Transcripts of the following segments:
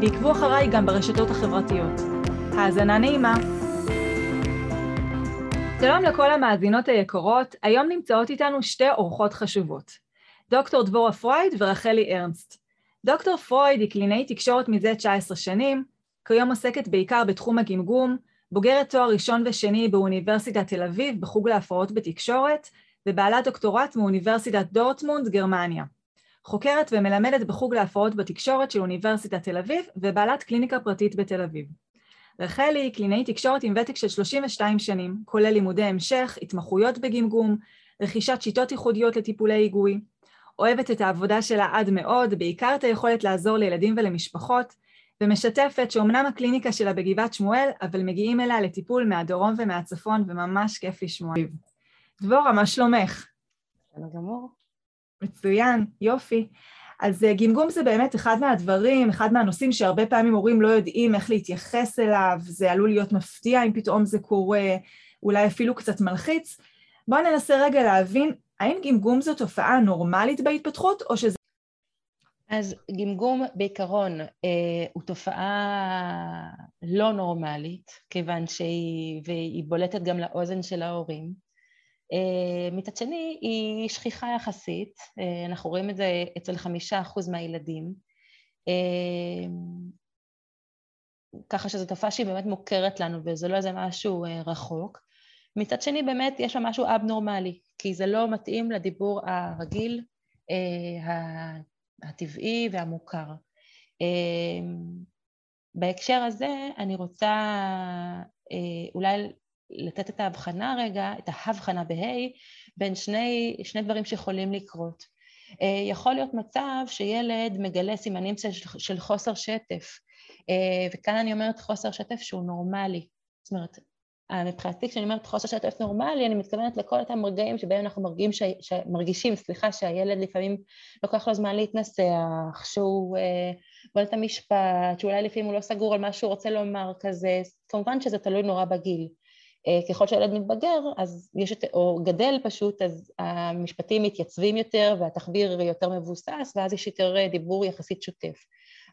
ועקבו אחריי גם ברשתות החברתיות. האזנה נעימה. שלום לכל המאזינות היקרות, היום נמצאות איתנו שתי אורחות חשובות, דוקטור דבורה פרויד ורחלי ארנסט. דוקטור פרויד היא קלינאית תקשורת מזה 19 שנים, כיום עוסקת בעיקר בתחום הגמגום, בוגרת תואר ראשון ושני באוניברסיטת תל אביב בחוג להפרעות בתקשורת, ובעלת דוקטורט מאוניברסיטת דורטמונד, גרמניה. חוקרת ומלמדת בחוג להפרעות בתקשורת של אוניברסיטת תל אביב, ובעלת קליניקה פרטית בתל אביב. רחלי היא קלינאית תקשורת עם ותק של 32 שנים, כולל לימודי המשך, התמחויות בגמגום, רכישת שיטות ייחודיות לטיפולי היגוי. אוהבת את העבודה שלה עד מאוד, בעיקר את היכולת לעזור לילדים ולמשפחות, ומשתפת שאומנם הקליניקה שלה בגבעת שמואל, אבל מגיעים אליה לטיפול מהדרום ומהצפון, וממש כיף לשמוע. דבורה, מה שלומך? בסדר גמור. מצוין, יופי. אז אה, גמגום זה באמת אחד מהדברים, אחד מהנושאים שהרבה פעמים הורים לא יודעים איך להתייחס אליו, זה עלול להיות מפתיע אם פתאום זה קורה, אולי אפילו קצת מלחיץ. בואו ננסה רגע להבין, האם גמגום זו תופעה נורמלית בהתפתחות, או שזה... אז גמגום בעיקרון אה, הוא תופעה לא נורמלית, כיוון שהיא, והיא בולטת גם לאוזן של ההורים. אה, מצד שני, היא שכיחה יחסית, אה, אנחנו רואים את זה אצל חמישה אחוז מהילדים, אה, ככה שזו תופעה שהיא באמת מוכרת לנו וזה לא איזה משהו רחוק. מצד שני, באמת יש לה משהו אבנורמלי, כי זה לא מתאים לדיבור הרגיל, הטבעי והמוכר. בהקשר הזה אני רוצה אולי לתת את ההבחנה רגע, את ההבחנה בה' בין שני, שני דברים שיכולים לקרות. אה, יכול להיות מצב שילד מגלה סימנים של, של חוסר שטף, אה, וכאן אני אומרת חוסר שטף שהוא נורמלי. זאת אומרת, מבחינתי כשאני אומרת חוסר שטף נורמלי, אני מתכוונת לכל אותם רגעים שבהם אנחנו מרגישים, ש... ש... מרגישים, סליחה, שהילד לפעמים לוקח לו זמן להתנסח, שהוא אה, בולט את המשפט, שאולי לפעמים הוא לא סגור על מה שהוא רוצה לומר כזה, כמובן שזה תלוי נורא בגיל. אה, ככל שהילד מתבגר, אז יש את, או גדל פשוט, אז המשפטים מתייצבים יותר והתחביר יותר מבוסס, ואז יש יותר אה, דיבור יחסית שוטף.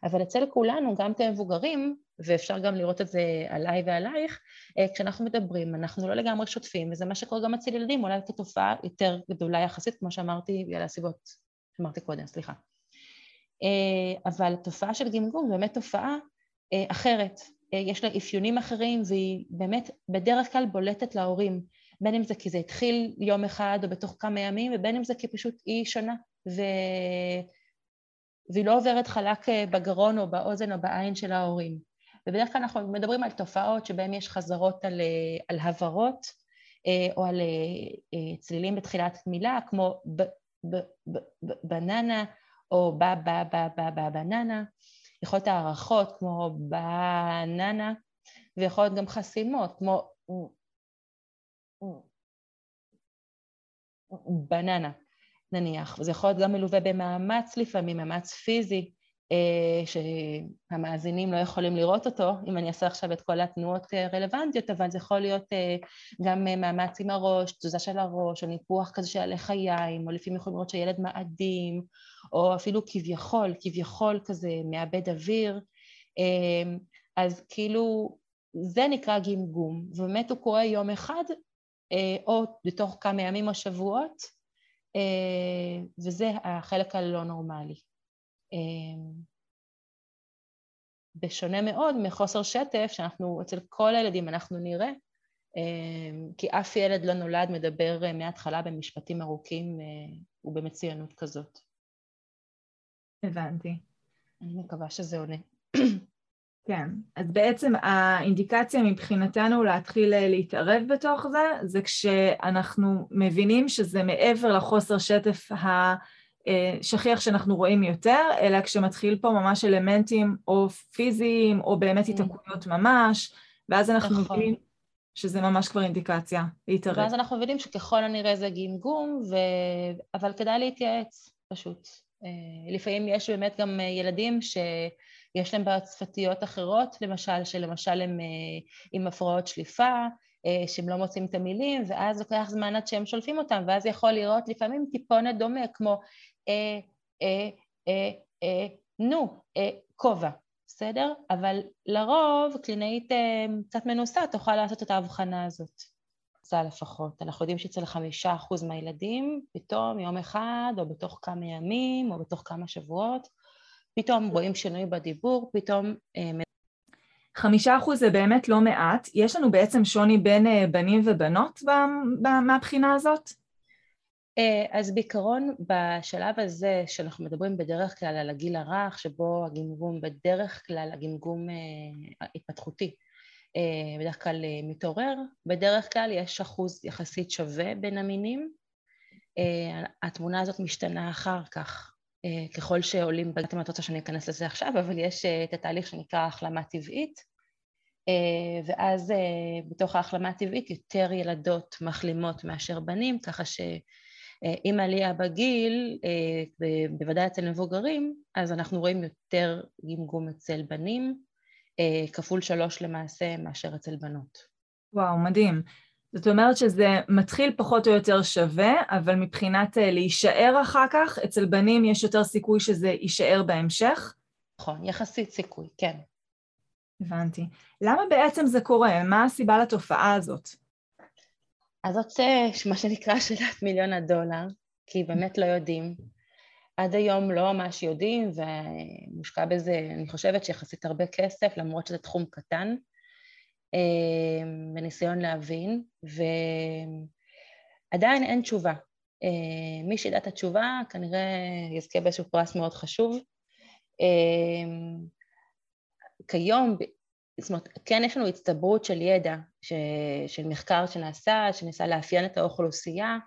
אבל אצל כולנו, גם כמבוגרים, ואפשר גם לראות את זה עליי ועלייך, אה, כשאנחנו מדברים, אנחנו לא לגמרי שוטפים, וזה מה שקורה גם אצל ילדים, אולי כתופעה יותר גדולה יחסית, כמו שאמרתי, בגלל הסיבות שאמרתי קודם, סליחה. אבל תופעה של גמגום באמת תופעה אחרת, יש לה אפיונים אחרים והיא באמת בדרך כלל בולטת להורים, בין אם זה כי זה התחיל יום אחד או בתוך כמה ימים ובין אם זה כי פשוט היא שונה ו... והיא לא עוברת חלק אה, בגרון או באוזן או בעין של ההורים. ובדרך כלל אנחנו מדברים על תופעות שבהן יש חזרות על, אה, על הברות או על צלילים בתחילת מילה כמו ב, ב, ב, בננה או ב, ב, ב, ב, ב, בננה. יכול להיות הערכות כמו בננה, ויכול להיות גם חסימות כמו בננה נניח, וזה יכול להיות גם מלווה במאמץ לפעמים, מאמץ פיזי, שהמאזינים לא יכולים לראות אותו, אם אני אעשה עכשיו את כל התנועות אה, רלוונטיות, אבל זה יכול להיות אה, גם מאמץ עם הראש, תזוזה של הראש, או ניפוח כזה של לחיים, או לפעמים יכולים לראות שהילד מאדים, או אפילו כביכול, כביכול כזה מאבד אוויר, אז כאילו זה נקרא גמגום, ובאמת הוא קורה יום אחד, או בתוך כמה ימים או שבועות, וזה החלק הלא נורמלי. אמ, בשונה מאוד מחוסר שטף, שאנחנו, אצל כל הילדים אנחנו נראה, אמ, כי אף ילד לא נולד מדבר אה, מההתחלה במשפטים ארוכים אה, ובמצוינות כזאת. הבנתי. אני מקווה שזה עונה. כן, אז בעצם האינדיקציה מבחינתנו להתחיל אה, להתערב בתוך זה, זה כשאנחנו מבינים שזה מעבר לחוסר שטף ה... שכיח שאנחנו רואים יותר, אלא כשמתחיל פה ממש אלמנטים או פיזיים, או באמת mm. התעקויות ממש, ואז אנחנו נכון. מבינים שזה ממש כבר אינדיקציה להתערב. ואז אנחנו מבינים שככל הנראה זה גמגום, ו... אבל כדאי להתייעץ פשוט. אה, לפעמים יש באמת גם ילדים שיש להם בעיות שפתיות אחרות, למשל, שלמשל הם אה, עם הפרעות שליפה, אה, שהם לא מוצאים את המילים, ואז לוקח זמן עד שהם שולפים אותם, ואז יכול לראות לפעמים טיפונת דומה, כמו אה, אה, אה, אה, נו, אה, כובע, בסדר? אבל לרוב קלינאית אה, קצת מנוסה תוכל לעשות את ההבחנה הזאת. זה לפחות. אנחנו יודעים שאצל חמישה אחוז מהילדים, פתאום יום אחד, או בתוך כמה ימים, או בתוך כמה שבועות, פתאום רואים שינוי בדיבור, פתאום אה, חמישה אחוז זה באמת לא מעט. יש לנו בעצם שוני בין אה, בנים ובנות מהבחינה הזאת? אה, אז בעיקרון בשלב הזה שאנחנו מדברים בדרך כלל על הגיל הרך שבו הגמגום בדרך כלל הגמגום אה, התפתחותי בדרך כלל מתעורר, בדרך כלל יש אחוז יחסית שווה בין המינים. התמונה הזאת משתנה אחר כך ככל שעולים, אתם את רוצה שאני אכנס לזה עכשיו, אבל יש את התהליך שנקרא החלמה טבעית, אה, ואז אה, בתוך ההחלמה הטבעית יותר ילדות מחלימות מאשר בנים, ככה שעם עלייה בגיל, אה, בוודאי אצל מבוגרים, אז אנחנו רואים יותר גמגום אצל בנים, כפול שלוש למעשה מאשר אצל בנות. וואו, מדהים. זאת אומרת שזה מתחיל פחות או יותר שווה, אבל מבחינת להישאר אחר כך, אצל בנים יש יותר סיכוי שזה יישאר בהמשך? נכון, יחסית סיכוי, כן. הבנתי. למה בעצם זה קורה? מה הסיבה לתופעה הזאת? אז זאת אה, מה שנקרא שאלת מיליון הדולר, כי באמת לא יודעים. עד היום לא ממש יודעים, ומושקע בזה, אני חושבת שיחסית הרבה כסף, למרות שזה תחום קטן, אה, בניסיון להבין, ועדיין אין תשובה. אה, מי שידע את התשובה כנראה יזכה באיזשהו פרס מאוד חשוב. כיום, זאת אומרת, כן יש לנו הצטברות של ידע, ש, של מחקר שנעשה, שניסה לאפיין את האוכלוסייה,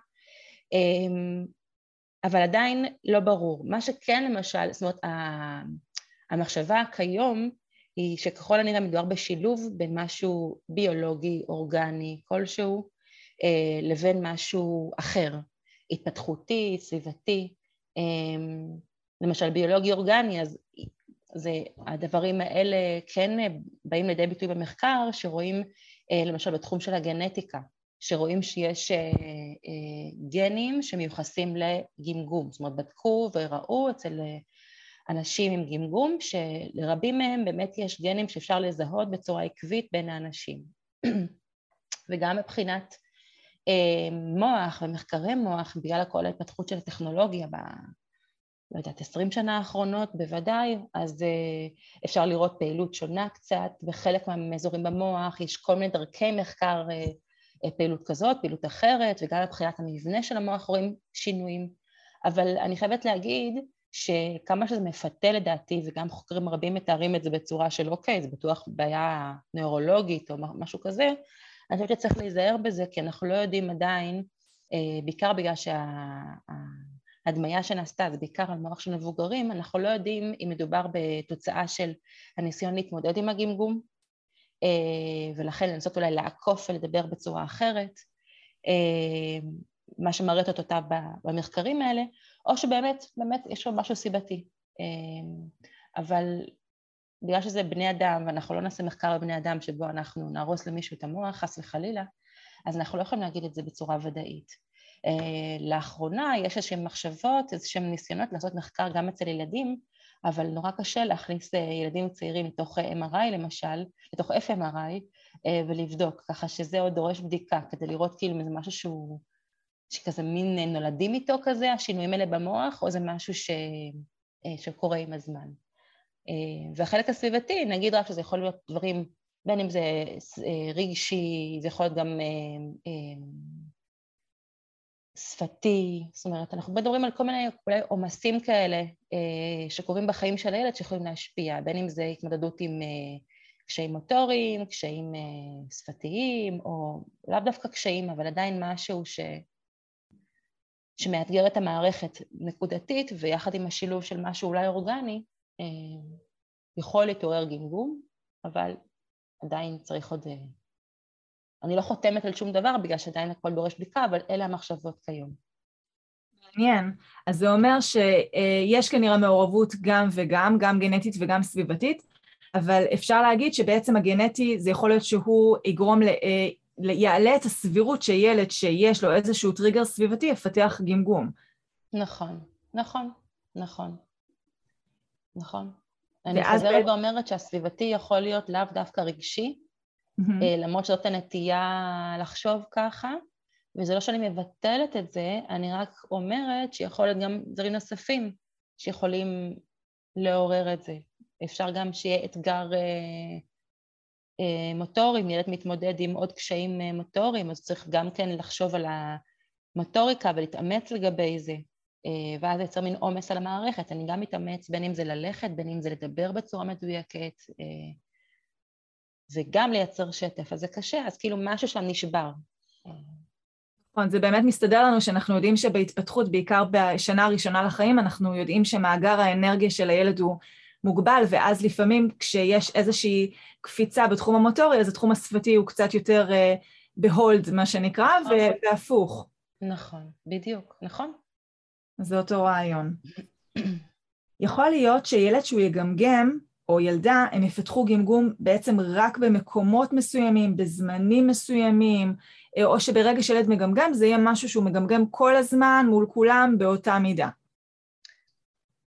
אמ, אבל עדיין לא ברור. מה שכן למשל, זאת אומרת, המחשבה כיום היא שככל הנראה מדובר בשילוב בין משהו ביולוגי, אורגני, כלשהו, אה, לבין משהו אחר, התפתחותי, סביבתי. אמ, למשל ביולוגי אורגני, אז זה, הדברים האלה כן אה, באים לידי ביטוי במחקר, שרואים למשל בתחום של הגנטיקה, שרואים שיש אה, גנים שמיוחסים לגמגום, זאת אומרת בדקו וראו אצל אנשים עם גמגום שלרבים מהם באמת יש גנים שאפשר לזהות בצורה עקבית בין האנשים. וגם מבחינת מוח ומחקרי מוח, בגלל כל ההתפתחות של הטכנולוגיה לא יודעת, עשרים שנה האחרונות בוודאי, אז uh, אפשר לראות פעילות שונה קצת, בחלק מהאזורים במוח יש כל מיני דרכי מחקר uh, פעילות כזאת, פעילות אחרת, וגם מבחינת המבנה של המוח רואים שינויים. אבל אני חייבת להגיד שכמה שזה מפתה לדעתי, וגם חוקרים רבים מתארים את זה בצורה של אוקיי, זה בטוח בעיה נוירולוגית או משהו כזה, אני חושבת שצריך להיזהר בזה, כי אנחנו לא יודעים עדיין, בעיקר בגלל שה... הדמיה שנעשתה, זה בעיקר על מוח של מבוגרים, אנחנו לא יודעים אם מדובר בתוצאה של הניסיון להתמודד עם הגמגום, אה, ולכן לנסות אולי לעקוף ולדבר בצורה אחרת, אה, מה שמראה את אותה במחקרים האלה, או שבאמת, באמת יש לו משהו סיבתי. אה, אבל בגלל שזה בני אדם, ואנחנו לא נעשה מחקר בבני אדם שבו אנחנו נהרוס למישהו את המוח, חס וחלילה, אז אנחנו לא יכולים להגיד את זה בצורה ודאית. אה, לאחרונה יש איזשהן מחשבות, איזשהם ניסיונות לעשות מחקר גם אצל ילדים, אבל נורא קשה להכניס אה, ילדים צעירים לתוך אה, MRI למשל, לתוך FMRI, ולבדוק, ככה שזה עוד דורש בדיקה, כדי לראות כאילו אם זה משהו שהוא, שכזה מין נולדים איתו כזה, השינויים האלה במוח, או זה משהו ש, שקורה עם הזמן. והחלק הסביבתי, נגיד רק שזה יכול להיות דברים, בין אם זה רגשי, זה יכול להיות גם שפתי, זאת אומרת, אנחנו מדברים על כל מיני אולי עומסים כאלה אה, שקורים בחיים של הילד שיכולים להשפיע, בין אם זה התמודדות עם אה, קשיים מוטוריים, קשיים אה, שפתיים, או לאו דווקא קשיים, אבל עדיין משהו ש... שמאתגר את המערכת נקודתית, ויחד עם השילוב של משהו אולי אורגני, יכול להתעורר גמגום, אבל עדיין צריך עוד... אני לא חותמת על שום דבר בגלל שעדיין הכל דורש בדיקה, אבל אלה המחשבות כיום. מעניין. אז זה אומר שיש כנראה מעורבות גם וגם, גם גנטית וגם סביבתית, אבל אפשר להגיד שבעצם הגנטי זה יכול להיות שהוא יגרום, ל... יעלה את הסבירות שילד שיש לו איזשהו טריגר סביבתי יפתח גמגום. נכון, נכון, נכון. נכון. אני חוזרת ואומרת שהסביבתי יכול להיות לאו דווקא רגשי, mm-hmm. למרות שזאת הנטייה לחשוב ככה, וזה לא שאני מבטלת את זה, אני רק אומרת שיכול להיות גם דברים נוספים שיכולים לעורר את זה. אפשר גם שיהיה אתגר אה, אה, מוטורי, אם ילד מתמודד עם עוד קשיים אה, מוטוריים, אז צריך גם כן לחשוב על המוטוריקה ולהתאמץ לגבי זה. אה, ואז זה יוצר מין עומס על המערכת. אני גם מתאמץ בין אם זה ללכת, בין אם זה לדבר בצורה מדויקת, אה, וגם לייצר שטף. אז זה קשה, אז כאילו משהו שם נשבר. נכון, זה באמת מסתדר לנו שאנחנו יודעים שבהתפתחות, בעיקר בשנה הראשונה לחיים, אנחנו יודעים שמאגר האנרגיה של הילד הוא מוגבל, ואז לפעמים כשיש איזושהי קפיצה בתחום המוטורי, אז התחום השפתי הוא קצת יותר uh, בהולד, מה שנקרא, נכון. והפוך. נכון, בדיוק, נכון. זה אותו רעיון. יכול להיות שילד שהוא יגמגם, או ילדה, הם יפתחו גמגום בעצם רק במקומות מסוימים, בזמנים מסוימים, או שברגע שילד מגמגם זה יהיה משהו שהוא מגמגם כל הזמן מול כולם באותה מידה.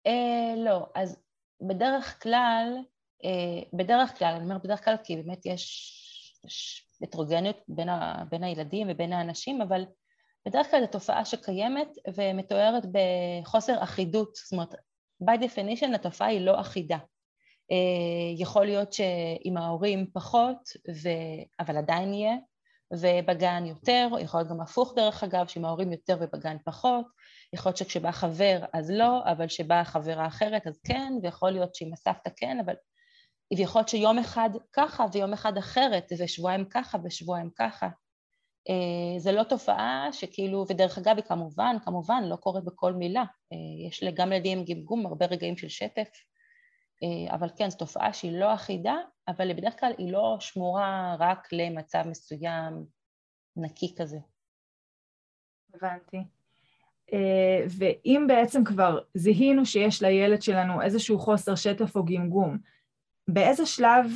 אה, לא, אז בדרך כלל, אה, בדרך כלל, אני אומרת בדרך כלל כי באמת יש הטרוגניות בין, בין הילדים ובין האנשים, אבל בדרך כלל זו תופעה שקיימת ומתוארת בחוסר אחידות, זאת אומרת, by definition התופעה היא לא אחידה. אה, יכול להיות שעם ההורים פחות, ו... אבל עדיין יהיה, ובגן יותר, יכול להיות גם הפוך דרך אגב, שעם ההורים יותר ובגן פחות, יכול להיות שכשבא חבר אז לא, אבל כשבאה חברה אחרת אז כן, ויכול להיות שעם הסבתא כן, אבל ויכול להיות שיום אחד ככה ויום אחד אחרת, ושבועיים ככה ושבועיים ככה. אה, זה לא תופעה שכאילו, ודרך אגב היא כמובן, כמובן לא קורית בכל מילה, אה, יש גם לילדים עם גמגום הרבה רגעים של שטף, אבל כן, זו תופעה שהיא לא אחידה, אבל בדרך כלל היא לא שמורה רק למצב מסוים נקי כזה. הבנתי. ואם בעצם כבר זיהינו שיש לילד שלנו איזשהו חוסר שטף או גמגום, באיזה שלב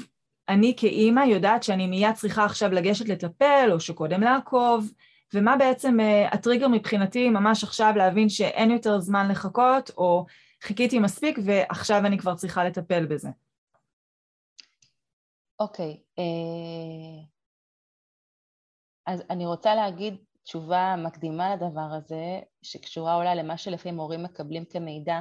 אני כאימא יודעת שאני מיד צריכה עכשיו לגשת לטפל, או שקודם לעקוב, ומה בעצם uh, הטריגר מבחינתי ממש עכשיו להבין שאין יותר זמן לחכות, או חיכיתי מספיק ועכשיו אני כבר צריכה לטפל בזה. אוקיי, uh, אז אני רוצה להגיד תשובה מקדימה לדבר הזה, שקשורה אולי למה שלפעמים הורים מקבלים כמידע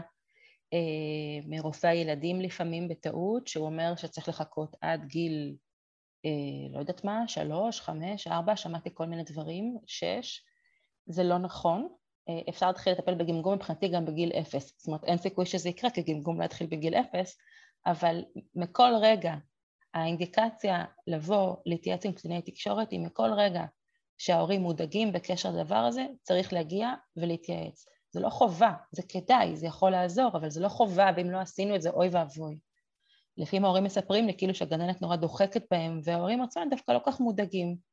אה, מרופא הילדים לפעמים בטעות, שהוא אומר שצריך לחכות עד גיל, אה, לא יודעת מה, שלוש, חמש, ארבע, שמעתי כל מיני דברים, שש, זה לא נכון, אה, אפשר להתחיל לטפל בגמגום מבחינתי גם בגיל אפס, זאת אומרת אין סיכוי שזה יקרה כי גמגום לא יתחיל בגיל אפס, אבל מכל רגע האינדיקציה לבוא להתייעץ עם קלינאי תקשורת היא מכל רגע שההורים מודאגים בקשר לדבר הזה, צריך להגיע ולהתייעץ. זה לא חובה, זה כדאי, זה יכול לעזור, אבל זה לא חובה, ואם לא עשינו את זה, אוי ואבוי. לפעמים ההורים מספרים לי כאילו שהגננת נורא דוחקת בהם, וההורים עצמם דווקא לא כך מודאגים.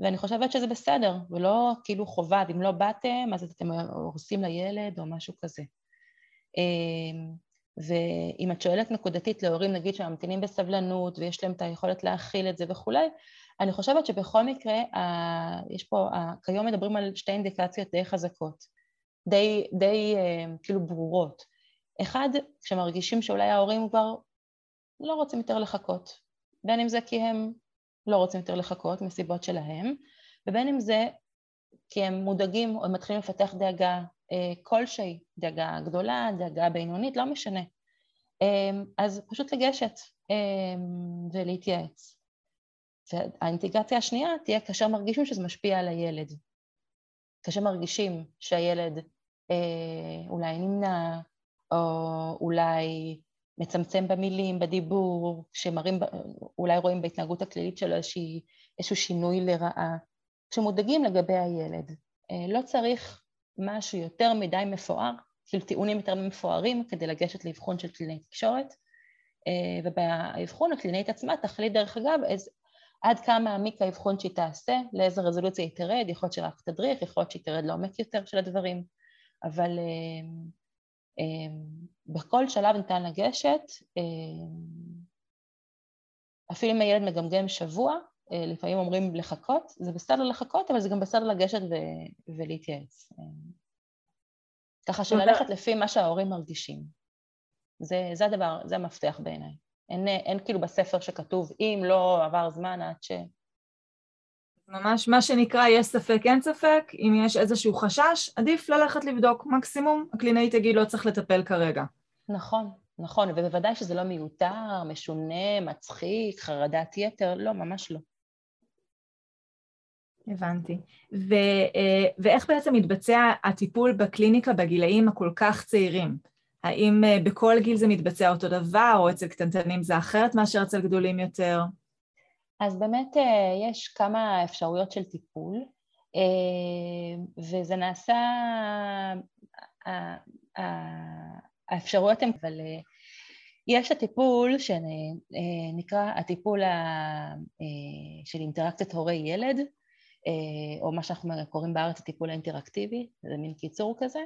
ואני חושבת שזה בסדר, ולא כאילו חובה, ואם לא באתם, אז אתם הורסים לילד או משהו כזה. אמ, ואם את שואלת נקודתית להורים, נגיד שממתינים בסבלנות ויש להם את היכולת להכיל את זה וכולי, אני חושבת שבכל מקרה, יש פה, כיום מדברים על שתי אינדיקציות די חזקות. די, די uh, כאילו ברורות. אחד, כשמרגישים שאולי ההורים כבר לא רוצים יותר לחכות, בין אם זה כי הם לא רוצים יותר לחכות מסיבות שלהם, ובין אם זה כי הם מודאגים או הם מתחילים לפתח דאגה uh, כלשהי, דאגה גדולה, דאגה בינונית, לא משנה. Um, אז פשוט לגשת um, ולהתייעץ. והאינטגרציה השנייה תהיה כאשר מרגישים שזה משפיע על הילד. כאשר מרגישים שהילד אה, אולי נמנע, או אולי מצמצם במילים, בדיבור, שמראים, אולי רואים בהתנהגות הכללית שלו איזושהי, איזשהו שינוי לרעה, כשמודאגים לגבי הילד. אה, לא צריך משהו יותר מדי מפואר, כאילו טיעונים יותר מפוארים כדי לגשת לאבחון של קלינאי תקשורת, ובאבחון הקלינאית עצמה תחליט דרך אגב איז, עד כמה מעמיק האבחון שהיא תעשה, לאיזה רזולוציה היא תרד, יכול להיות שרק תדריך, יכול להיות שהיא תרד לעומק יותר של הדברים, אבל בכל שלב ניתן לגשת, אפילו אם הילד מגמגם שבוע, אה, לפעמים אומרים לחכות, זה בסדר לחכות, אבל זה גם בסדר לגשת ו- ולהתייעץ. אה, ככה שללכת לפי מה שההורים מרגישים. זה, זה הדבר, זה המפתח בעיניי. אין, אין כאילו בספר שכתוב, אם לא עבר זמן עד ש... ממש מה שנקרא, יש ספק, אין ספק, אם יש איזשהו חשש, עדיף ללכת לבדוק. מקסימום, הקלינאי תגיד לא צריך לטפל כרגע. נכון, נכון, ובוודאי שזה לא מיותר, משונה, מצחיק, חרדת יתר, לא, ממש לא. הבנתי. ו, אה, ואיך בעצם מתבצע הטיפול בקליניקה בגילאים הכל כך צעירים? האם אה, בכל גיל זה מתבצע אותו דבר, או אצל קטנטנים זה אחרת מאשר אצל גדולים יותר? אז באמת אה, יש כמה אפשרויות של טיפול, וזה נעשה, האפשרויות הן, אבל יש הטיפול שנקרא הטיפול של אינטראקציית הורי-ילד, אה, או מה שאנחנו קוראים בארץ הטיפול האינטראקטיבי, זה מין קיצור כזה,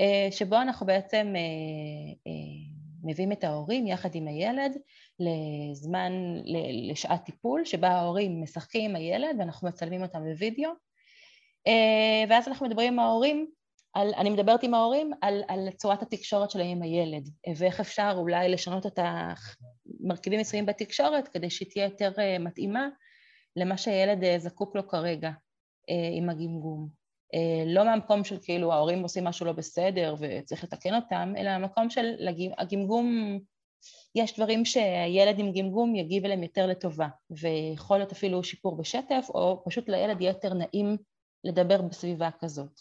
אה, שבו אנחנו בעצם אה, מביאים את ההורים יחד עם הילד לזמן, לשעת טיפול, שבה ההורים משחקים עם הילד ואנחנו מצלמים אותם בווידאו, ואז אנחנו מדברים עם ההורים על, אני מדברת עם ההורים על, על צורת התקשורת שלהם עם הילד, ואיך אפשר אולי לשנות את המרכיבים מסוימים בתקשורת כדי שהיא תהיה יותר מתאימה למה שהילד אה, זקוק לו כרגע אה, עם הגמגום. אה, לא מהמקום של כאילו ההורים עושים משהו לא בסדר וצריך לתקן אותם, אלא מהמקום של הגמגום, יש דברים שהילד עם גמגום יגיב אליהם יותר לטובה, ויכול להיות אפילו שיפור בשטף, או פשוט לילד יהיה יותר נעים לדבר בסביבה כזאת.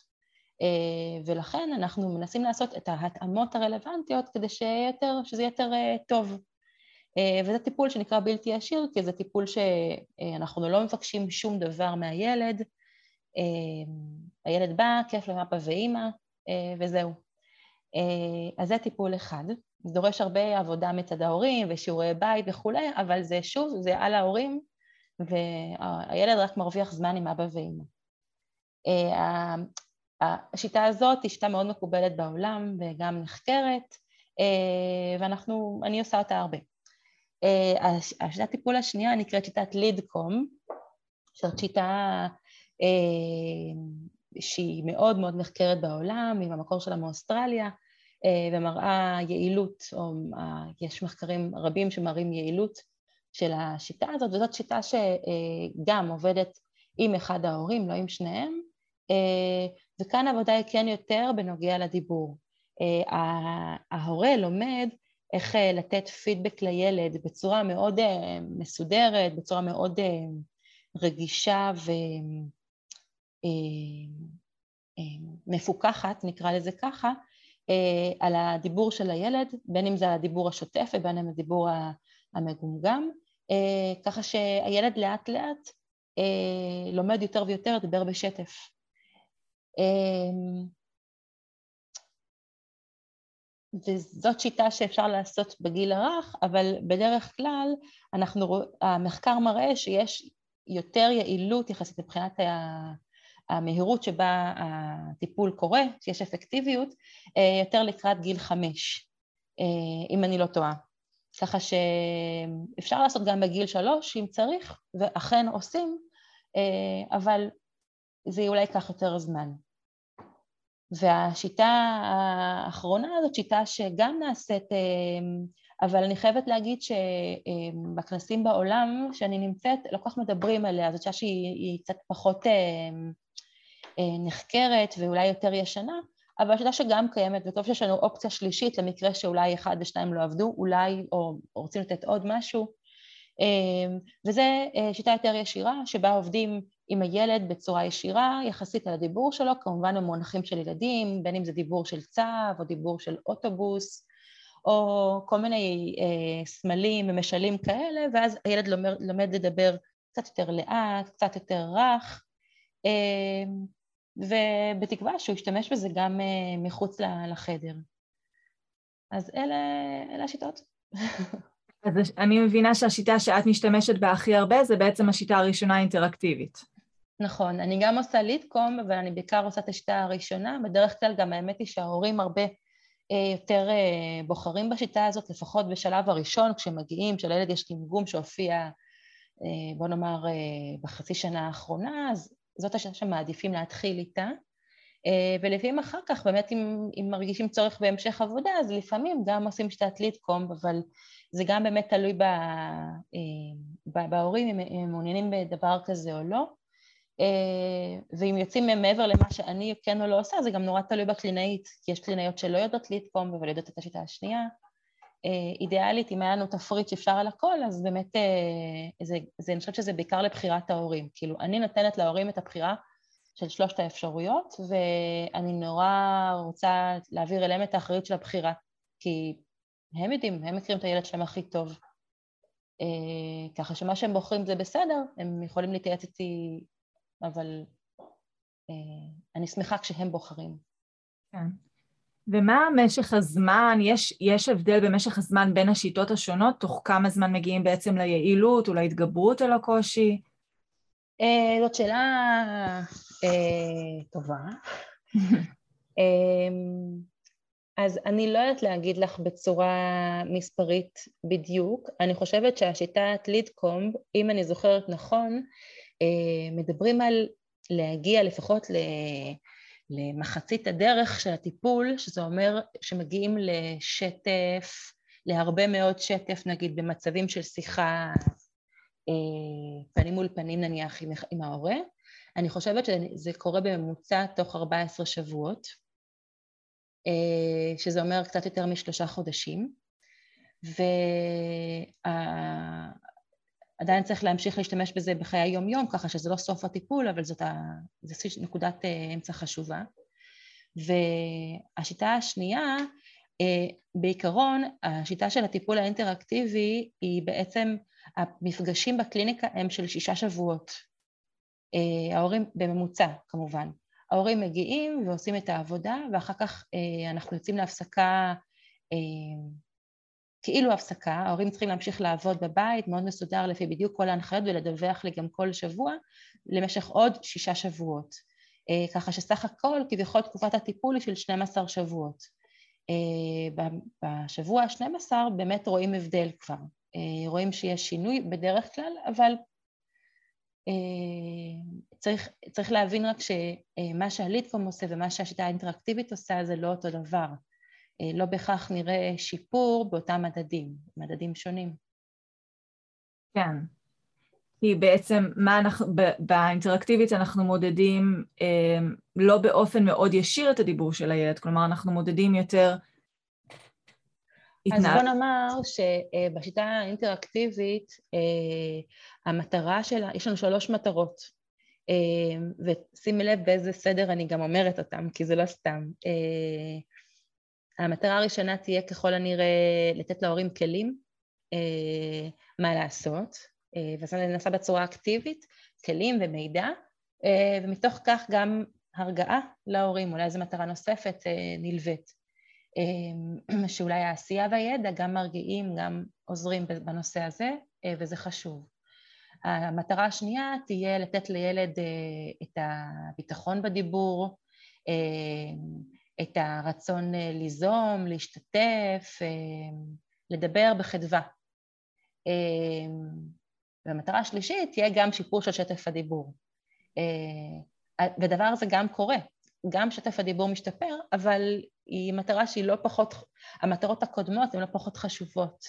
ולכן אנחנו מנסים לעשות את ההתאמות הרלוונטיות כדי שיותר, שזה יהיה יותר טוב אה, וזה טיפול שנקרא בלתי ישיר, כי זה טיפול שאנחנו לא מבקשים שום דבר מהילד. אה, הילד בא, כיף למאפה ואימא, אה, וזהו. אז זה טיפול אחד. זה דורש הרבה עבודה מצד ההורים ושיעורי בית וכולי, אבל זה שוב, זה על ההורים, והילד רק מרוויח זמן עם אבא ואימא. השיטה הזאת היא שיטה מאוד מקובלת בעולם וגם נחקרת, ואנחנו, אני עושה אותה הרבה. אה, השיטת הטיפול השנייה נקראת שיטת לידקום, זאת שיטה אה, שהיא מאוד מאוד נחקרת בעולם, עם המקור שלה מאוסטרליה, אה, ומראה יעילות, או יש מחקרים רבים שמראים יעילות של השיטה הזאת, וזאת שיטה שגם עובדת עם אחד ההורים, לא עם שניהם, וכאן העבודה היא כן יותר בנוגע לדיבור. ההורה לומד איך אה, לתת פידבק לילד בצורה מאוד אה, מסודרת, בצורה מאוד אה, רגישה ומפוקחת, נקרא לזה ככה, על הדיבור של הילד, בין אם זה הדיבור השוטף ובין אם הדיבור המגומגם, ככה שהילד לאט לאט לומד יותר ויותר לדבר בשטף. וזאת שיטה שאפשר לעשות בגיל הרך, אבל בדרך כלל אנחנו, המחקר מראה שיש יותר יעילות יחסית מבחינת המהירות שבה הטיפול קורה, שיש אפקטיביות, אה, יותר לקראת גיל חמש, אה, אם אני לא טועה. ככה שאפשר לעשות גם בגיל שלוש אם צריך, ואכן עושים, אה, אבל זה אולי ייקח יותר זמן. והשיטה האחרונה זאת שיטה שגם נעשית, אבל אני חייבת להגיד שבכנסים בעולם שאני נמצאת לא כל כך מדברים עליה, זאת שיטה שהיא קצת פחות נחקרת ואולי יותר ישנה, אבל שיטה שגם קיימת, וטוב שיש לנו אופציה שלישית למקרה שאולי אחד ושניים לא עבדו, אולי, או רוצים לתת עוד משהו, אמ, וזו אה, שיטה יותר ישירה, שבה עובדים עם הילד בצורה ישירה יחסית על הדיבור שלו, כמובן במונחים של ילדים, בין אם זה דיבור של צו או דיבור של אוטובוס, או כל מיני אה, סמלים ומשלים כאלה, ואז הילד לומד, לומד לדבר קצת יותר לאט, קצת יותר רך, אה, ובתקווה שהוא ישתמש בזה גם מחוץ לחדר. אז אלה, אלה השיטות. אז אני מבינה שהשיטה שאת משתמשת בה הכי הרבה זה בעצם השיטה הראשונה האינטראקטיבית. נכון, אני גם עושה לידקום, אבל אני בעיקר עושה את השיטה הראשונה. בדרך כלל גם האמת היא שההורים הרבה אה, יותר אה, בוחרים בשיטה הזאת, לפחות בשלב הראשון, כשמגיעים, כשלילד יש גמגום שהופיע, אה, בוא נאמר, בחצי שנה האחרונה, אז זאת השיטה שמעדיפים להתחיל איתה. ולפעמים אחר כך, באמת אם, אם מרגישים צורך בהמשך עבודה, אז לפעמים גם עושים שיטת לידקום, אבל זה גם באמת תלוי בהורים, אם הם מעוניינים בדבר כזה או לא. אה, ואם יוצאים מעבר למה שאני כן או לא עושה, זה גם נורא תלוי בקלינאית, כי יש קלינאיות שלא יודעות להתקום, אבל יודעות את השיטה השנייה. אה, אידיאלית, אם היה לנו תפריט שאפשר על הכל, אז באמת, אה, זה, זה, אני חושבת שזה בעיקר לבחירת ההורים. כאילו, אני נותנת להורים את הבחירה של שלושת האפשרויות, ואני נורא רוצה להעביר אליהם את האחריות של הבחירה, כי הם יודעים, הם מכירים את הילד שלהם הכי טוב. ככה שמה שהם בוחרים זה בסדר, הם יכולים להתייעץ איתי אבל אה, אני שמחה כשהם בוחרים. כן. ומה משך הזמן, יש, יש הבדל במשך הזמן בין השיטות השונות, תוך כמה זמן מגיעים בעצם ליעילות או להתגברות על הקושי? אה, זאת שאלה אה, טובה. אה, אז אני לא יודעת להגיד לך בצורה מספרית בדיוק. אני חושבת שהשיטת לידקומב, אם אני זוכרת נכון, אה, מדברים על להגיע לפחות למחצית הדרך של הטיפול, שזה אומר שמגיעים לשטף, להרבה מאוד שטף, נגיד במצבים של שיחה אה, פנים מול פנים נניח עם, עם ההורה. אני חושבת שזה קורה בממוצע תוך 14 שבועות, אה, שזה אומר קצת יותר משלושה חודשים. וה... עדיין צריך להמשיך להשתמש בזה בחיי היום-יום, ככה שזה לא סוף הטיפול, אבל זאת ה... זו נקודת אה, אמצע חשובה. והשיטה השנייה, אה, בעיקרון, השיטה של הטיפול האינטראקטיבי היא בעצם, המפגשים בקליניקה הם של שישה שבועות. אה, ההורים, בממוצע כמובן. ההורים מגיעים ועושים את העבודה, ואחר כך אנחנו יוצאים להפסקה כאילו הפסקה, ההורים צריכים להמשיך לעבוד בבית, מאוד מסודר לפי בדיוק כל ההנחיות ולדווח לי גם כל שבוע למשך עוד שישה שבועות. אה, ככה שסך הכל כביכול תקופת הטיפול היא של 12 שבועות. אה, בשבוע ה-12 באמת רואים הבדל כבר, אה, רואים שיש שינוי בדרך כלל, אבל צריך, צריך להבין רק שמה שהליטקום עושה ומה שהשיטה האינטראקטיבית עושה זה לא אותו דבר. אה, לא בהכרח נראה שיפור באותם מדדים, מדדים שונים. כן, כי בעצם מה אנחנו, באינטראקטיבית אנחנו מודדים אה, לא באופן מאוד ישיר את הדיבור של הילד, כלומר אנחנו מודדים יותר התנהג... אז בוא נאמר שבשיטה האינטראקטיבית אה, המטרה שלה, יש לנו שלוש מטרות, ושימי לב באיזה סדר אני גם אומרת אותן, כי זה לא סתם. המטרה הראשונה תהיה ככל הנראה לתת להורים כלים אה, מה לעשות, אה, וזה נעשה בצורה אקטיבית, כלים ומידע, אה, ומתוך כך גם הרגעה להורים, אולי זו מטרה נוספת אה, נלווית, אה, שאולי העשייה והידע גם מרגיעים, גם עוזרים בנושא הזה, אה, וזה חשוב. המטרה השנייה תהיה לתת לילד אה, את הביטחון בדיבור, אה, את הרצון אה, ליזום, להשתתף, אה, לדבר בחדווה. אה, והמטרה השלישית תהיה גם שיפור של שטף הדיבור. והדבר הזה גם קורה, גם שטף הדיבור משתפר, אבל היא מטרה שהיא לא פחות, המטרות הקודמות הן לא פחות חשובות.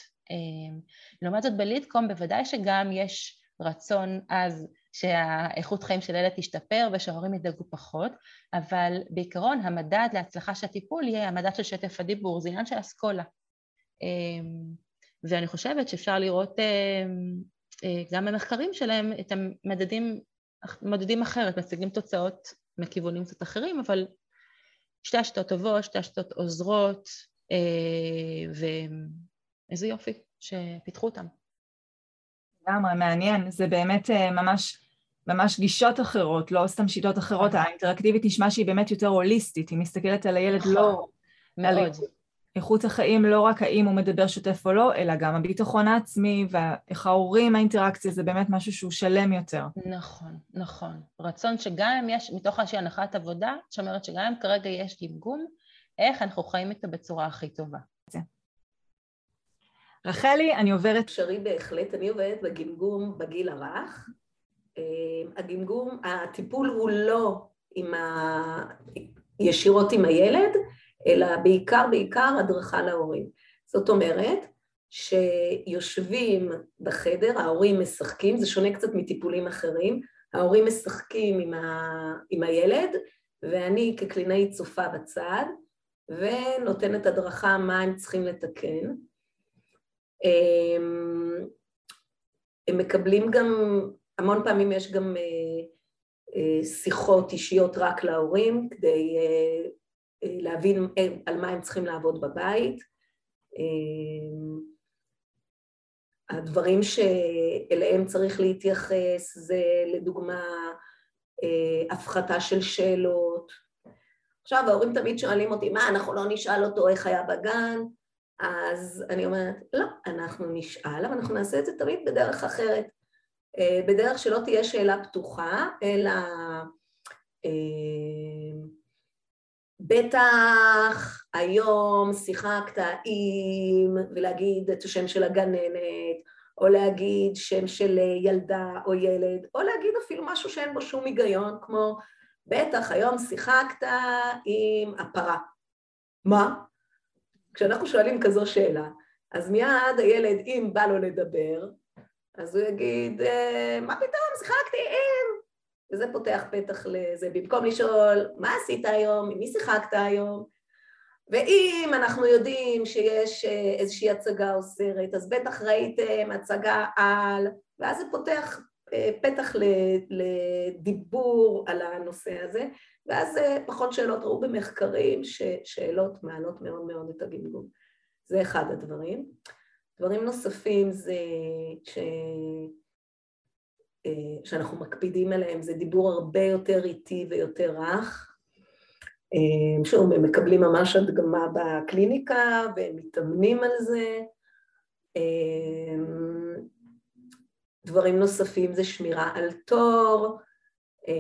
לעומת זאת בלידקום בוודאי שגם יש רצון אז שהאיכות חיים של ילד תשתפר ושההורים ידאגו פחות, אבל בעיקרון המדד להצלחה של הטיפול יהיה המדד של שטף הדיבור, זה עניין של אסכולה. אמ, ואני חושבת שאפשר לראות אמ, אה, גם במחקרים שלהם את המדדים, מודדים אחרת, מציגים תוצאות מכיוונים קצת אחרים, אבל שתי השיטות טובות, שתי השיטות עוזרות, אה, ואיזה יופי שפיתחו אותם. לגמרי, מעניין. זה באמת אה, ממש ממש גישות אחרות, לא סתם שיטות אחרות, נכון. האינטראקטיבית נשמע שהיא באמת יותר הוליסטית, היא מסתכלת על הילד נכון. לא... מאוד. איכות החיים לא רק האם הוא מדבר שוטף או לא, אלא גם הביטחון העצמי ואיך ההורים, האינטראקציה, זה באמת משהו שהוא שלם יותר. נכון, נכון. רצון שגם אם יש, מתוך איזושהי הנחת עבודה, שאומרת שגם אם כרגע יש גמגום, איך אנחנו חיים איתו בצורה הכי טובה. רחלי, אני עוברת... אפשרי בהחלט, אני עובדת בגמגום בגיל הרך. אה, הגמגום, הטיפול הוא לא עם ה... ישירות עם הילד, אלא בעיקר בעיקר הדרכה להורים. זאת אומרת שיושבים בחדר, ההורים משחקים, זה שונה קצת מטיפולים אחרים, ההורים משחקים עם, ה... עם הילד, ואני כקלינאית צופה בצד, ונותנת הדרכה מה הם צריכים לתקן. אמ, הם מקבלים גם, המון פעמים יש גם אה, אה, שיחות אישיות רק להורים כדי אה, להבין על מה הם צריכים לעבוד בבית. אמ, הדברים שאליהם צריך להתייחס זה לדוגמה הפחתה של שאלות. עכשיו ההורים תמיד שואלים אותי, מה, אנחנו לא נשאל אותו איך היה בגן? אז אני אומרת, לא, אנחנו נשאל, אבל אנחנו נעשה את זה תמיד בדרך אחרת. אה, בדרך שלא תהיה שאלה פתוחה, אלא אה, בטח היום שיחקת עם, ולהגיד את השם של הגננת, או להגיד שם של ילדה או ילד, או להגיד אפילו משהו שאין בו שום היגיון, כמו בטח היום שיחקת עם הפרה. מה? כשאנחנו שואלים כזו שאלה, אז מיד הילד, אם בא לו לדבר, אז הוא יגיד, אה, מה פתאום, שיחקתי עם... וזה פותח פתח לזה, במקום לשאול, מה עשית היום, עם מי שיחקת היום? ואם אנחנו יודעים שיש אה, איזושהי הצגה או סרט, אז בטח ראיתם הצגה על, ואז זה פותח פתח לדיבור על הנושא הזה, ואז אה, פחות שאלות, ראו במחקרים ששאלות מעלות מאוד מאוד את הגמגום. זה אחד הדברים. דברים נוספים זה ש... אה, שאנחנו מקפידים עליהם, זה דיבור הרבה יותר איטי ויותר רך. שוב, הם מקבלים ממש הדגמה בקליניקה והם מתאמנים על זה. דברים נוספים זה שמירה על תור, אה,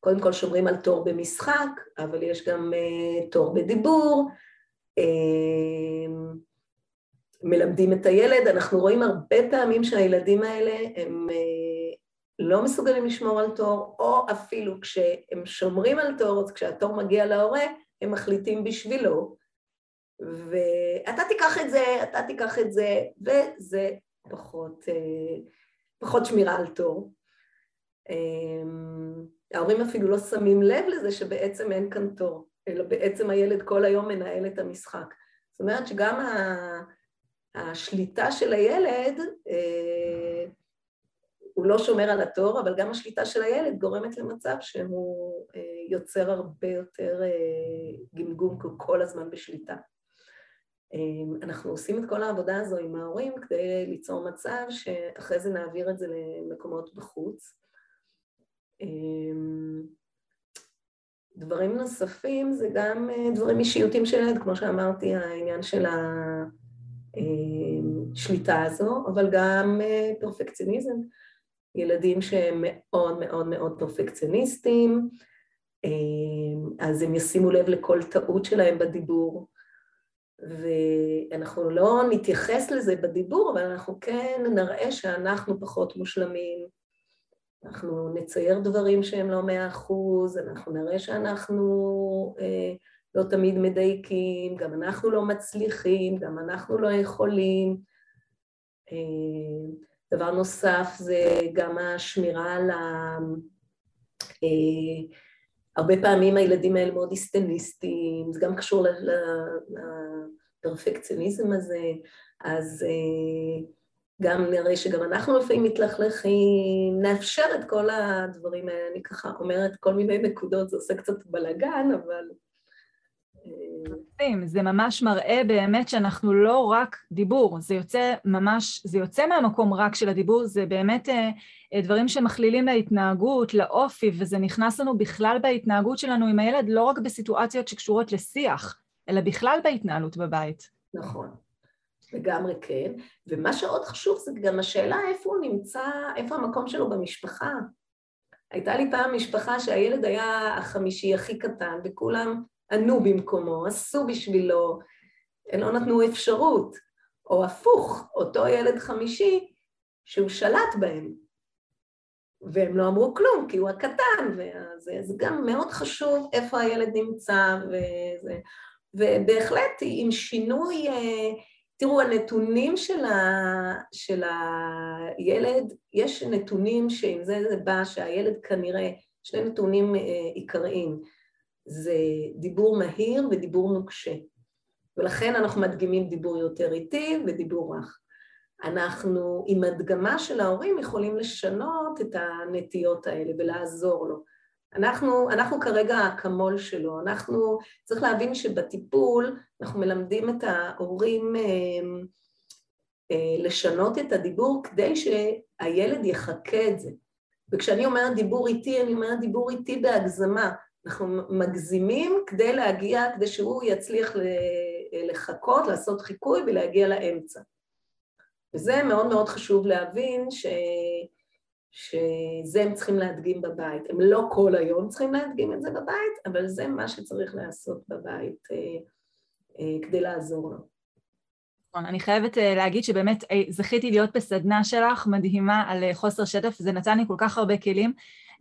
קודם כל שומרים על תור במשחק, אבל יש גם אה, תור בדיבור, אה, מלמדים את הילד, אנחנו רואים הרבה פעמים שהילדים האלה הם לא מסוגלים לשמור על תור, או אפילו כשהם שומרים על תור, אז כשהתור מגיע להורה, הם מחליטים בשבילו, ואתה תיקח את זה, אתה תיקח את זה, וזה פחות, אה, פחות שמירה על תור. אמ, ההורים אפילו לא שמים לב לזה שבעצם אין כאן תור, אלא בעצם הילד כל היום מנהל את המשחק. זאת אומרת שגם השליטה של הילד, אה, הוא לא שומר על התור, אבל גם השליטה של הילד גורמת למצב שהוא אה, יוצר הרבה יותר גמגום כל הזמן בשליטה. אמ, אנחנו עושים את כל העבודה הזו עם ההורים כדי ליצור מצב שאחרי זה נעביר את זה למקומות בחוץ. אמ, דברים נוספים זה גם אה, דברים אישיותיים של ילד, כמו שאמרתי, העניין של השליטה הזו, אבל גם אה, פרפקציוניזם. ילדים שהם מאוד מאוד מאוד פרפקציוניסטים, אמ, אז הם ישימו לב לכל טעות שלהם בדיבור. ואנחנו לא נתייחס לזה בדיבור, אבל אנחנו כן נראה שאנחנו פחות מושלמים, אנחנו נצייר דברים שהם לא מאה אחוז, אנחנו נראה שאנחנו אה, לא תמיד מדייקים, גם אנחנו לא מצליחים, גם אנחנו לא יכולים. אה, דבר נוסף זה גם השמירה על ה... אה, הרבה פעמים הילדים האלה מאוד היסטניסטים, זה גם קשור לפרפקציוניזם הזה, אז אה, גם נראה שגם אנחנו לפעמים מתלכלכים, נאפשר את כל הדברים האלה, אני ככה אומרת כל מיני נקודות, זה עושה קצת בלאגן, אבל זה ממש מראה באמת שאנחנו לא רק דיבור, זה יוצא ממש, זה יוצא מהמקום רק של הדיבור, זה באמת אה, אה, דברים שמכלילים להתנהגות, לאופי, וזה נכנס לנו בכלל בהתנהגות שלנו עם הילד, לא רק בסיטואציות שקשורות לשיח, אלא בכלל בהתנהלות בבית. נכון, לגמרי כן. ומה שעוד חשוב זה גם השאלה איפה הוא נמצא, איפה המקום שלו במשפחה. הייתה לי פעם משפחה שהילד היה החמישי הכי קטן, וכולם ענו במקומו, עשו בשבילו, לא נתנו אפשרות. או הפוך, אותו ילד חמישי שהוא שלט בהם, והם לא אמרו כלום, כי הוא הקטן, וזה זה גם מאוד חשוב איפה הילד נמצא, וזה, ובהחלט עם שינוי, אה, תראו, הנתונים של, ה, של הילד, יש נתונים שעם זה זה בא, שהילד כנראה, שני נתונים אה, עיקריים, זה דיבור מהיר ודיבור נוקשה. ולכן אנחנו מדגימים דיבור יותר איטי ודיבור רך. אנחנו עם הדגמה של ההורים יכולים לשנות את הנטיות האלה ולעזור לו. אנחנו, אנחנו כרגע האקמול שלו, אנחנו, צריך להבין שבטיפול אנחנו מלמדים את ההורים אה, אה, לשנות את הדיבור כדי שהילד יחכה את זה. וכשאני אומרת דיבור איטי, אני אומרת דיבור איטי בהגזמה. אנחנו מגזימים כדי להגיע, כדי שהוא יצליח לחכות, לעשות חיקוי ולהגיע לאמצע. וזה מאוד מאוד חשוב להבין ש... שזה הם צריכים להדגים בבית. הם לא כל היום צריכים להדגים את זה בבית, אבל זה מה שצריך לעשות בבית אה, אה, כדי לעזור לו. נכון, אני חייבת אה, להגיד שבאמת זכיתי להיות בסדנה שלך מדהימה על חוסר שטף, זה נתן לי כל כך הרבה כלים,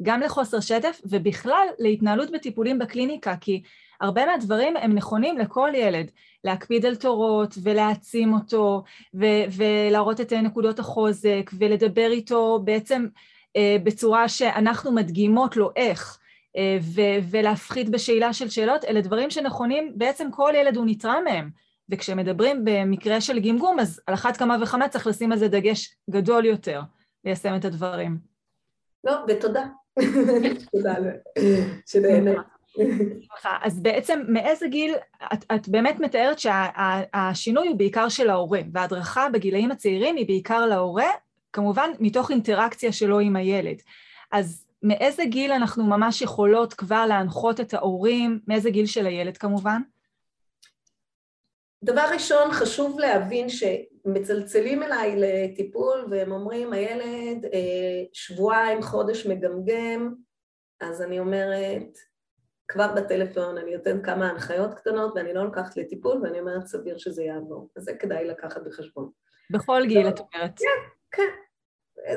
גם לחוסר שטף ובכלל להתנהלות בטיפולים בקליניקה, כי הרבה מהדברים הם נכונים לכל ילד, להקפיד על תורות ולהעצים אותו ו- ולהראות את נקודות החוזק ולדבר איתו בעצם אה, בצורה שאנחנו מדגימות לו איך אה, ו- ולהפחית בשאלה של שאלות, אלה דברים שנכונים, בעצם כל ילד הוא נתרם מהם. וכשמדברים במקרה של גמגום, אז על אחת כמה וכמה צריך לשים על זה דגש גדול יותר, ליישם את הדברים. לא, ותודה. תודה שנהנית. אז בעצם מאיזה גיל, את, את באמת מתארת שהשינוי הוא בעיקר של ההורה, וההדרכה בגילאים הצעירים היא בעיקר להורה, כמובן מתוך אינטראקציה שלו עם הילד. אז מאיזה גיל אנחנו ממש יכולות כבר להנחות את ההורים, מאיזה גיל של הילד כמובן? דבר ראשון, חשוב להבין שמצלצלים אליי לטיפול והם אומרים, הילד אה, שבועיים, חודש מגמגם, אז אני אומרת, כבר בטלפון אני נותנת כמה הנחיות קטנות ואני לא לוקחת לטיפול ואני אומרת סביר שזה יעבור, אז זה כדאי לקחת בחשבון. בכל גיל את אומרת. כן, כן.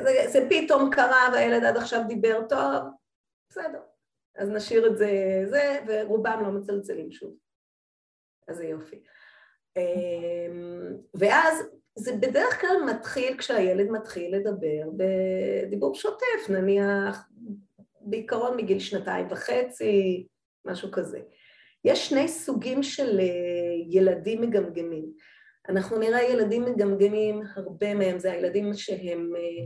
זה, זה פתאום קרה והילד עד עכשיו דיבר טוב, בסדר. אז נשאיר את זה, זה, ורובם לא מצלצלים שוב. אז זה יופי. אמ, ואז זה בדרך כלל מתחיל כשהילד מתחיל לדבר בדיבור שוטף, נניח בעיקרון מגיל שנתיים וחצי, משהו כזה. יש שני סוגים של אה, ילדים מגמגמים. אנחנו נראה ילדים מגמגמים, הרבה מהם זה הילדים שהם, אה,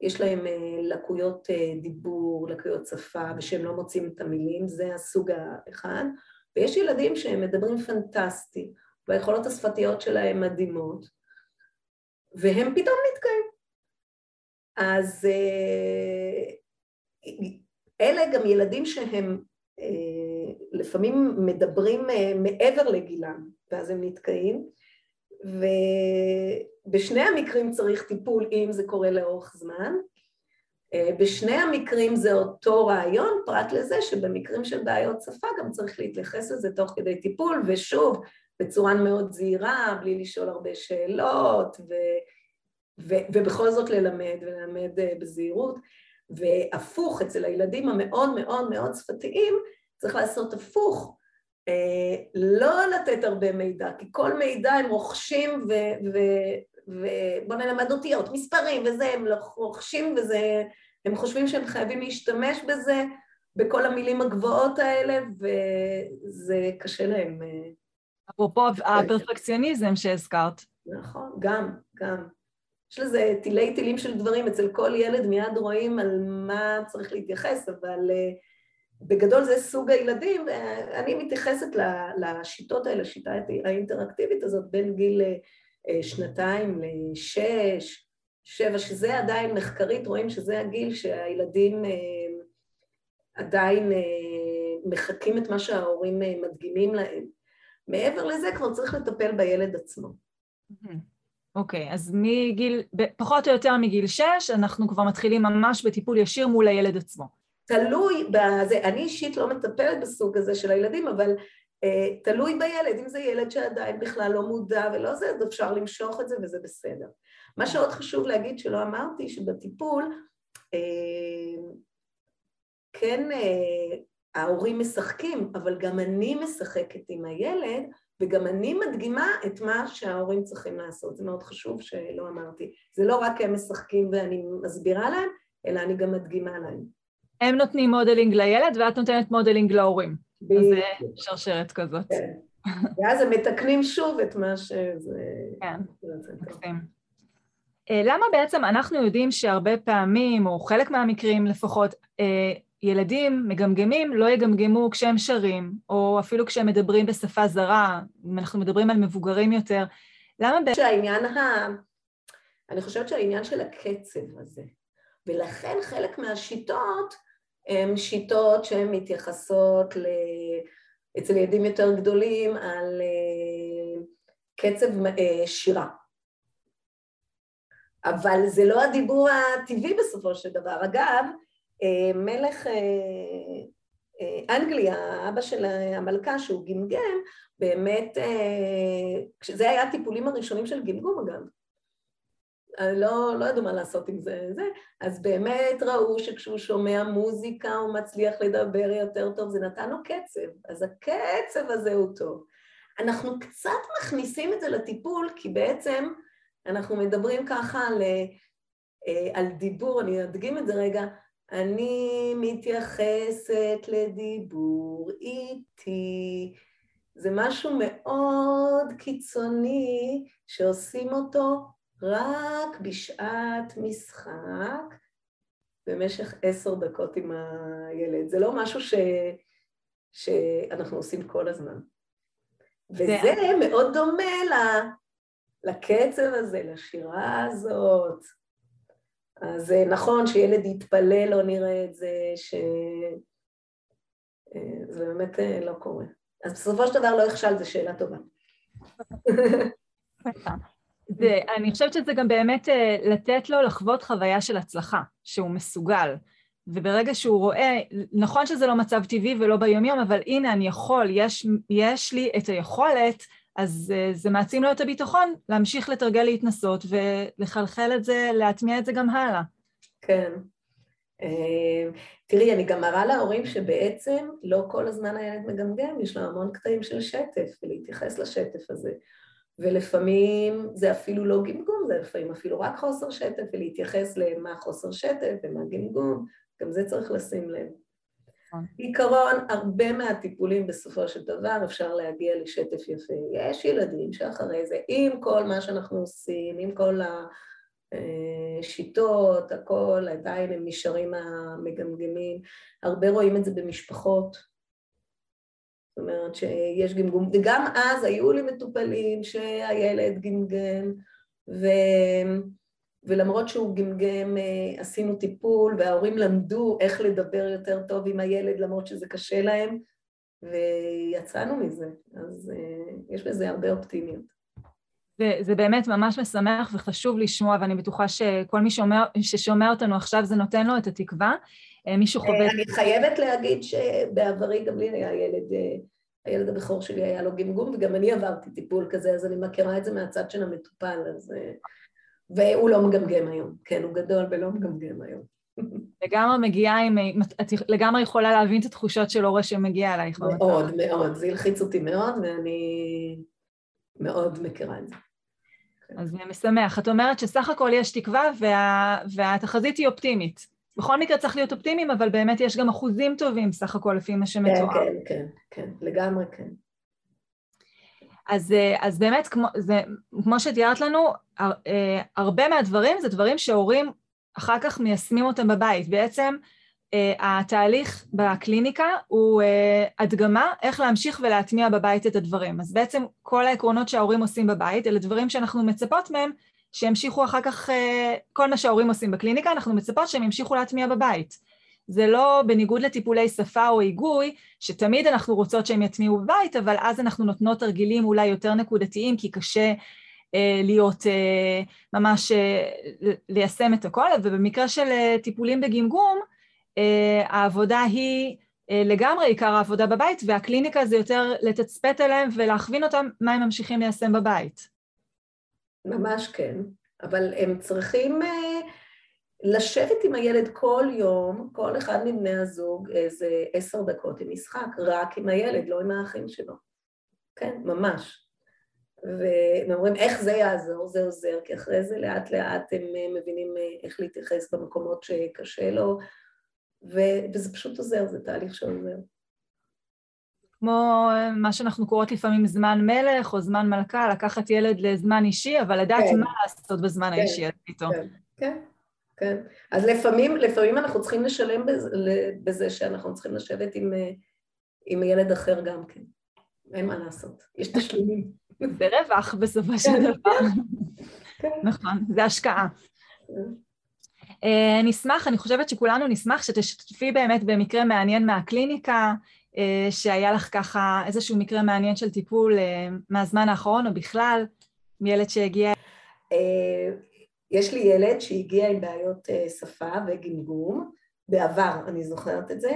יש להם אה, לקויות דיבור, לקויות שפה, ושהם לא מוצאים את המילים, זה הסוג האחד. ויש ילדים שהם מדברים פנטסטי, והיכולות השפתיות שלהם מדהימות, והם פתאום נתקעים. אז אלה גם ילדים שהם אה, לפעמים מדברים אה, מעבר לגילם, ואז הם נתקעים, ובשני המקרים צריך טיפול אם זה קורה לאורך זמן. אה, בשני המקרים זה אותו רעיון, פרט לזה שבמקרים של בעיות שפה גם צריך להתייחס לזה תוך כדי טיפול, ושוב, בצורה מאוד זהירה, בלי לשאול הרבה שאלות, ו, ו, ובכל זאת ללמד, וללמד בזהירות. והפוך, אצל הילדים המאוד מאוד מאוד שפתיים, צריך לעשות הפוך, אה, לא לתת הרבה מידע, כי כל מידע הם רוכשים ובוא נלמד אותיות, מספרים וזה, הם רוכשים וזה, הם חושבים שהם חייבים להשתמש בזה, בכל המילים הגבוהות האלה, וזה קשה להם. אה, אפרופו הפרפקציוניזם שהזכרת. נכון, גם, גם. יש לזה תילי תילים של דברים, אצל כל ילד מיד רואים על מה צריך להתייחס, אבל בגדול זה סוג הילדים, ואני מתייחסת לשיטות האלה, השיטה האינטראקטיבית הזאת בין גיל אה, שנתיים לשש, שבע, שזה עדיין מחקרית, רואים שזה הגיל שהילדים אה, עדיין אה, מחקים את מה שההורים מדגימים להם. מעבר לזה כבר צריך לטפל בילד עצמו. אוקיי, okay, אז מגיל, פחות או יותר מגיל שש, אנחנו כבר מתחילים ממש בטיפול ישיר מול הילד עצמו. תלוי בזה, אני אישית לא מטפלת בסוג הזה של הילדים, אבל אה, תלוי בילד, אם זה ילד שעדיין בכלל לא מודע ולא זה, אז אפשר למשוך את זה וזה בסדר. מה שעוד חשוב להגיד שלא אמרתי, שבטיפול, אה, כן אה, ההורים משחקים, אבל גם אני משחקת עם הילד, וגם אני מדגימה את מה שההורים צריכים לעשות. זה מאוד חשוב שלא אמרתי. זה לא רק הם משחקים ואני מסבירה להם, אלא אני גם מדגימה להם. הם נותנים modeling לילד ואת נותנת modeling להורים. אז זה שרשרת כזאת. כן. ואז הם מתקנים שוב את מה שזה... כן, מקסים. אה, למה בעצם אנחנו יודעים שהרבה פעמים, או חלק מהמקרים לפחות, אה, ילדים מגמגמים לא יגמגמו כשהם שרים, או אפילו כשהם מדברים בשפה זרה, אם אנחנו מדברים על מבוגרים יותר, למה בעצם... שהעניין ה... אני חושבת שהעניין של הקצב הזה, ולכן חלק מהשיטות הן שיטות שהן מתייחסות ל... אצל ילדים יותר גדולים על אה, קצב אה, שירה. אבל זה לא הדיבור הטבעי בסופו של דבר. אגב, מלך אנגליה, אבא של המלכה שהוא גמגם, באמת, זה היה הטיפולים הראשונים של גמגום אגב, לא, לא ידעו מה לעשות עם זה, זה, אז באמת ראו שכשהוא שומע מוזיקה הוא מצליח לדבר יותר טוב, זה נתן לו קצב, אז הקצב הזה הוא טוב. אנחנו קצת מכניסים את זה לטיפול, כי בעצם אנחנו מדברים ככה על, אה, על דיבור, אני אדגים את זה רגע, אני מתייחסת לדיבור איתי, זה משהו מאוד קיצוני שעושים אותו רק בשעת משחק במשך עשר דקות עם הילד. זה לא משהו ש... שאנחנו עושים כל הזמן. וזה מאוד דומה ל... לקצב הזה, לשירה הזאת. אז נכון שילד יתפלל, לא נראה את זה, ש... אה, זה באמת אה, לא קורה. אז בסופו של דבר לא הכשל, זו שאלה טובה. זה, אני חושבת שזה גם באמת אה, לתת לו לחוות חוויה של הצלחה, שהוא מסוגל. וברגע שהוא רואה, נכון שזה לא מצב טבעי ולא ביומיום, אבל הנה אני יכול, יש, יש לי את היכולת, אז uh, זה מעצים לו את הביטחון להמשיך לתרגל להתנסות ולחלחל את זה, להטמיע את זה גם הלאה. כן. Uh, תראי, אני גם מראה להורים שבעצם לא כל הזמן הילד מגמגם, יש לו המון קטעים של שטף, ולהתייחס לשטף הזה. ולפעמים זה אפילו לא גמגום, זה לפעמים אפילו רק חוסר שטף, ולהתייחס למה חוסר שטף ומה גמגום, גם זה צריך לשים לב. נכון. בעיקרון, הרבה מהטיפולים בסופו של דבר אפשר להגיע לשטף יפה. יש ילדים שאחרי זה, עם כל מה שאנחנו עושים, עם כל השיטות, הכל, עדיין הם נשארים המגמגמים. הרבה רואים את זה במשפחות. זאת אומרת שיש גמגום, וגם אז היו לי מטופלים שהילד גמגם, ו... ולמרות שהוא גמגם אה, עשינו טיפול, וההורים למדו איך לדבר יותר טוב עם הילד למרות שזה קשה להם, ויצאנו מזה, אז אה, יש בזה הרבה אופטימיות. זה, זה באמת ממש משמח וחשוב לשמוע, ואני בטוחה שכל מי שומע, ששומע אותנו עכשיו זה נותן לו את התקווה. אה, מישהו חווה... אני חייבת להגיד שבעברי גם לי היה ילד, הילד הבכור שלי היה לו גמגום, וגם אני עברתי טיפול כזה, אז אני מכירה את זה מהצד של המטופל, אז... והוא לא מגמגם היום, כן, הוא גדול ולא מגמגם היום. לגמרי מגיעה עם... את לגמרי יכולה להבין את התחושות של הורה שמגיע אלייך. מאוד, מאוד, זה הלחיץ אותי מאוד, ואני מאוד מכירה את זה. אז זה משמח. את אומרת שסך הכל יש תקווה וה... והתחזית היא אופטימית. בכל מקרה צריך להיות אופטימיים, אבל באמת יש גם אחוזים טובים סך הכל לפי מה שמתואר. כן, כן, כן, כן, לגמרי כן. אז, אז באמת, כמו, זה, כמו שתיארת לנו, הרבה מהדברים זה דברים שהורים אחר כך מיישמים אותם בבית. בעצם התהליך בקליניקה הוא הדגמה איך להמשיך ולהטמיע בבית את הדברים. אז בעצם כל העקרונות שההורים עושים בבית, אלה דברים שאנחנו מצפות מהם שימשיכו אחר כך, כל מה שההורים עושים בקליניקה, אנחנו מצפות שהם ימשיכו להטמיע בבית. זה לא בניגוד לטיפולי שפה או היגוי, שתמיד אנחנו רוצות שהם יטמיעו בבית, אבל אז אנחנו נותנות תרגילים אולי יותר נקודתיים, כי קשה אה, להיות, אה, ממש אה, ליישם את הכל, ובמקרה של אה, טיפולים בגמגום, אה, העבודה היא אה, לגמרי עיקר העבודה בבית, והקליניקה זה יותר לתצפת עליהם ולהכווין אותם מה הם ממשיכים ליישם בבית. ממש כן, אבל הם צריכים... אה... לשבת עם הילד כל יום, כל אחד מבני הזוג, איזה עשר דקות עם משחק, רק עם הילד, לא עם האחים שלו. כן, ממש. והם אומרים, איך זה יעזור? זה עוזר, כי אחרי זה לאט לאט הם מבינים איך להתייחס במקומות שקשה לו, ו- וזה פשוט עוזר, זה תהליך שעוזר. כמו מה שאנחנו קוראות לפעמים זמן מלך או זמן מלכה, לקחת ילד לזמן אישי, אבל לדעת כן. מה לעשות בזמן כן, האישי איתו. כן, כן. כן. אז לפעמים, לפעמים אנחנו צריכים לשלם בזה, בזה שאנחנו צריכים לשבת עם, עם ילד אחר גם כן. אין מה לעשות, יש תשלומים. זה רווח בסופו של כן. דבר. כן. נכון, זה השקעה. כן. אה, נשמח, אני חושבת שכולנו נשמח שתשתתפי באמת במקרה מעניין מהקליניקה, אה, שהיה לך ככה איזשהו מקרה מעניין של טיפול אה, מהזמן האחרון או בכלל, מילד שהגיע. יש לי ילד שהגיע עם בעיות אה, שפה וגמגום, בעבר, אני זוכרת את זה,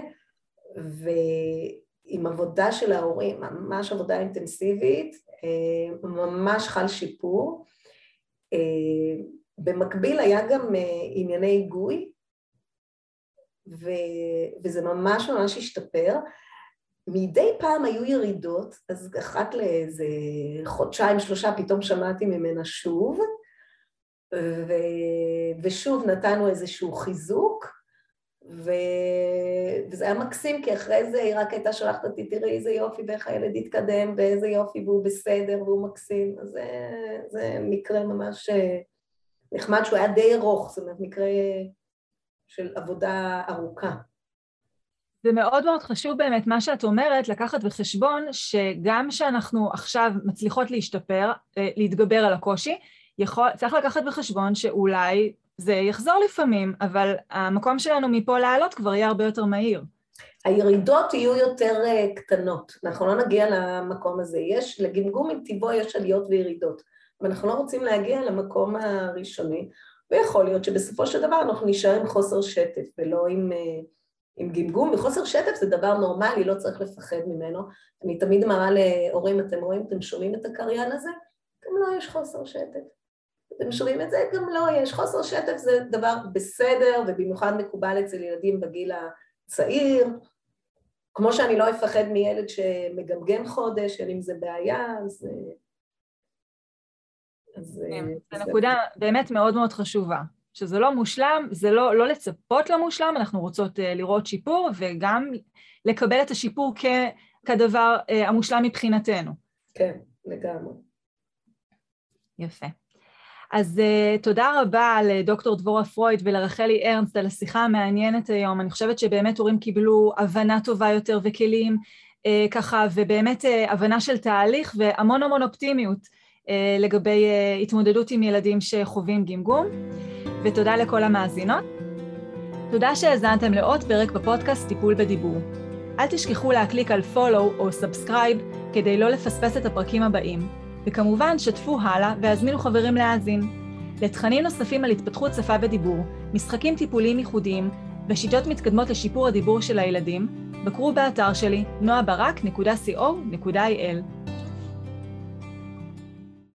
ועם עבודה של ההורים, ממש עבודה אינטנסיבית, אה, ממש חל שיפור. אה, במקביל היה גם ענייני היגוי, ו... וזה ממש ממש השתפר. מדי פעם היו ירידות, אז אחת לאיזה חודשיים, שלושה, פתאום שמעתי ממנה שוב, ו... ושוב נתנו איזשהו חיזוק, ו... וזה היה מקסים, כי אחרי זה היא רק הייתה שולחת אותי, תראי איזה יופי ואיך הילד התקדם, ואיזה יופי והוא בסדר והוא מקסים, אז זה, זה מקרה ממש אה, נחמד שהוא היה די ארוך, זאת אומרת מקרה של עבודה ארוכה. זה מאוד מאוד חשוב באמת מה שאת אומרת, לקחת בחשבון שגם שאנחנו עכשיו מצליחות להשתפר, אה, להתגבר על הקושי, יכול, צריך לקחת בחשבון שאולי זה יחזור לפעמים, אבל המקום שלנו מפה לעלות כבר יהיה הרבה יותר מהיר. הירידות יהיו יותר uh, קטנות, אנחנו לא נגיע למקום הזה. יש, לגמגום עם טבעו יש עליות וירידות, אבל אנחנו לא רוצים להגיע למקום הראשוני, ויכול להיות שבסופו של דבר אנחנו נשאר עם חוסר שטף ולא עם, uh, עם גמגום, וחוסר שטף זה דבר נורמלי, לא צריך לפחד ממנו. אני תמיד מראה להורים, אתם רואים, אתם שומעים את הקריין הזה? גם לא יש חוסר שטף. אתם שומעים את זה? גם לא, יש חוסר שטף זה דבר בסדר, ובמיוחד מקובל אצל ילדים בגיל הצעיר. כמו שאני לא אפחד מילד שמגמגם חודש, אין עם זה בעיה, אז... אז כן, זו נקודה באמת מאוד מאוד חשובה, שזה לא מושלם, זה לא, לא לצפות למושלם, אנחנו רוצות uh, לראות שיפור, וגם לקבל את השיפור כ, כדבר uh, המושלם מבחינתנו. כן, לגמרי. יפה. אז uh, תודה רבה לדוקטור דבורה פרויד ולרחלי ארנסט על השיחה המעניינת היום. אני חושבת שבאמת הורים קיבלו הבנה טובה יותר וכלים uh, ככה, ובאמת uh, הבנה של תהליך והמון המון אופטימיות uh, לגבי uh, התמודדות עם ילדים שחווים גמגום. ותודה לכל המאזינות. תודה שהאזנתם לעוד פרק בפודקאסט טיפול בדיבור. אל תשכחו להקליק על follow או subscribe כדי לא לפספס את הפרקים הבאים. וכמובן, שתפו הלאה והזמינו חברים להאזין. לתכנים נוספים על התפתחות שפה ודיבור, משחקים טיפוליים ייחודיים ושיטות מתקדמות לשיפור הדיבור של הילדים, בקרו באתר שלי noabarak.co.il.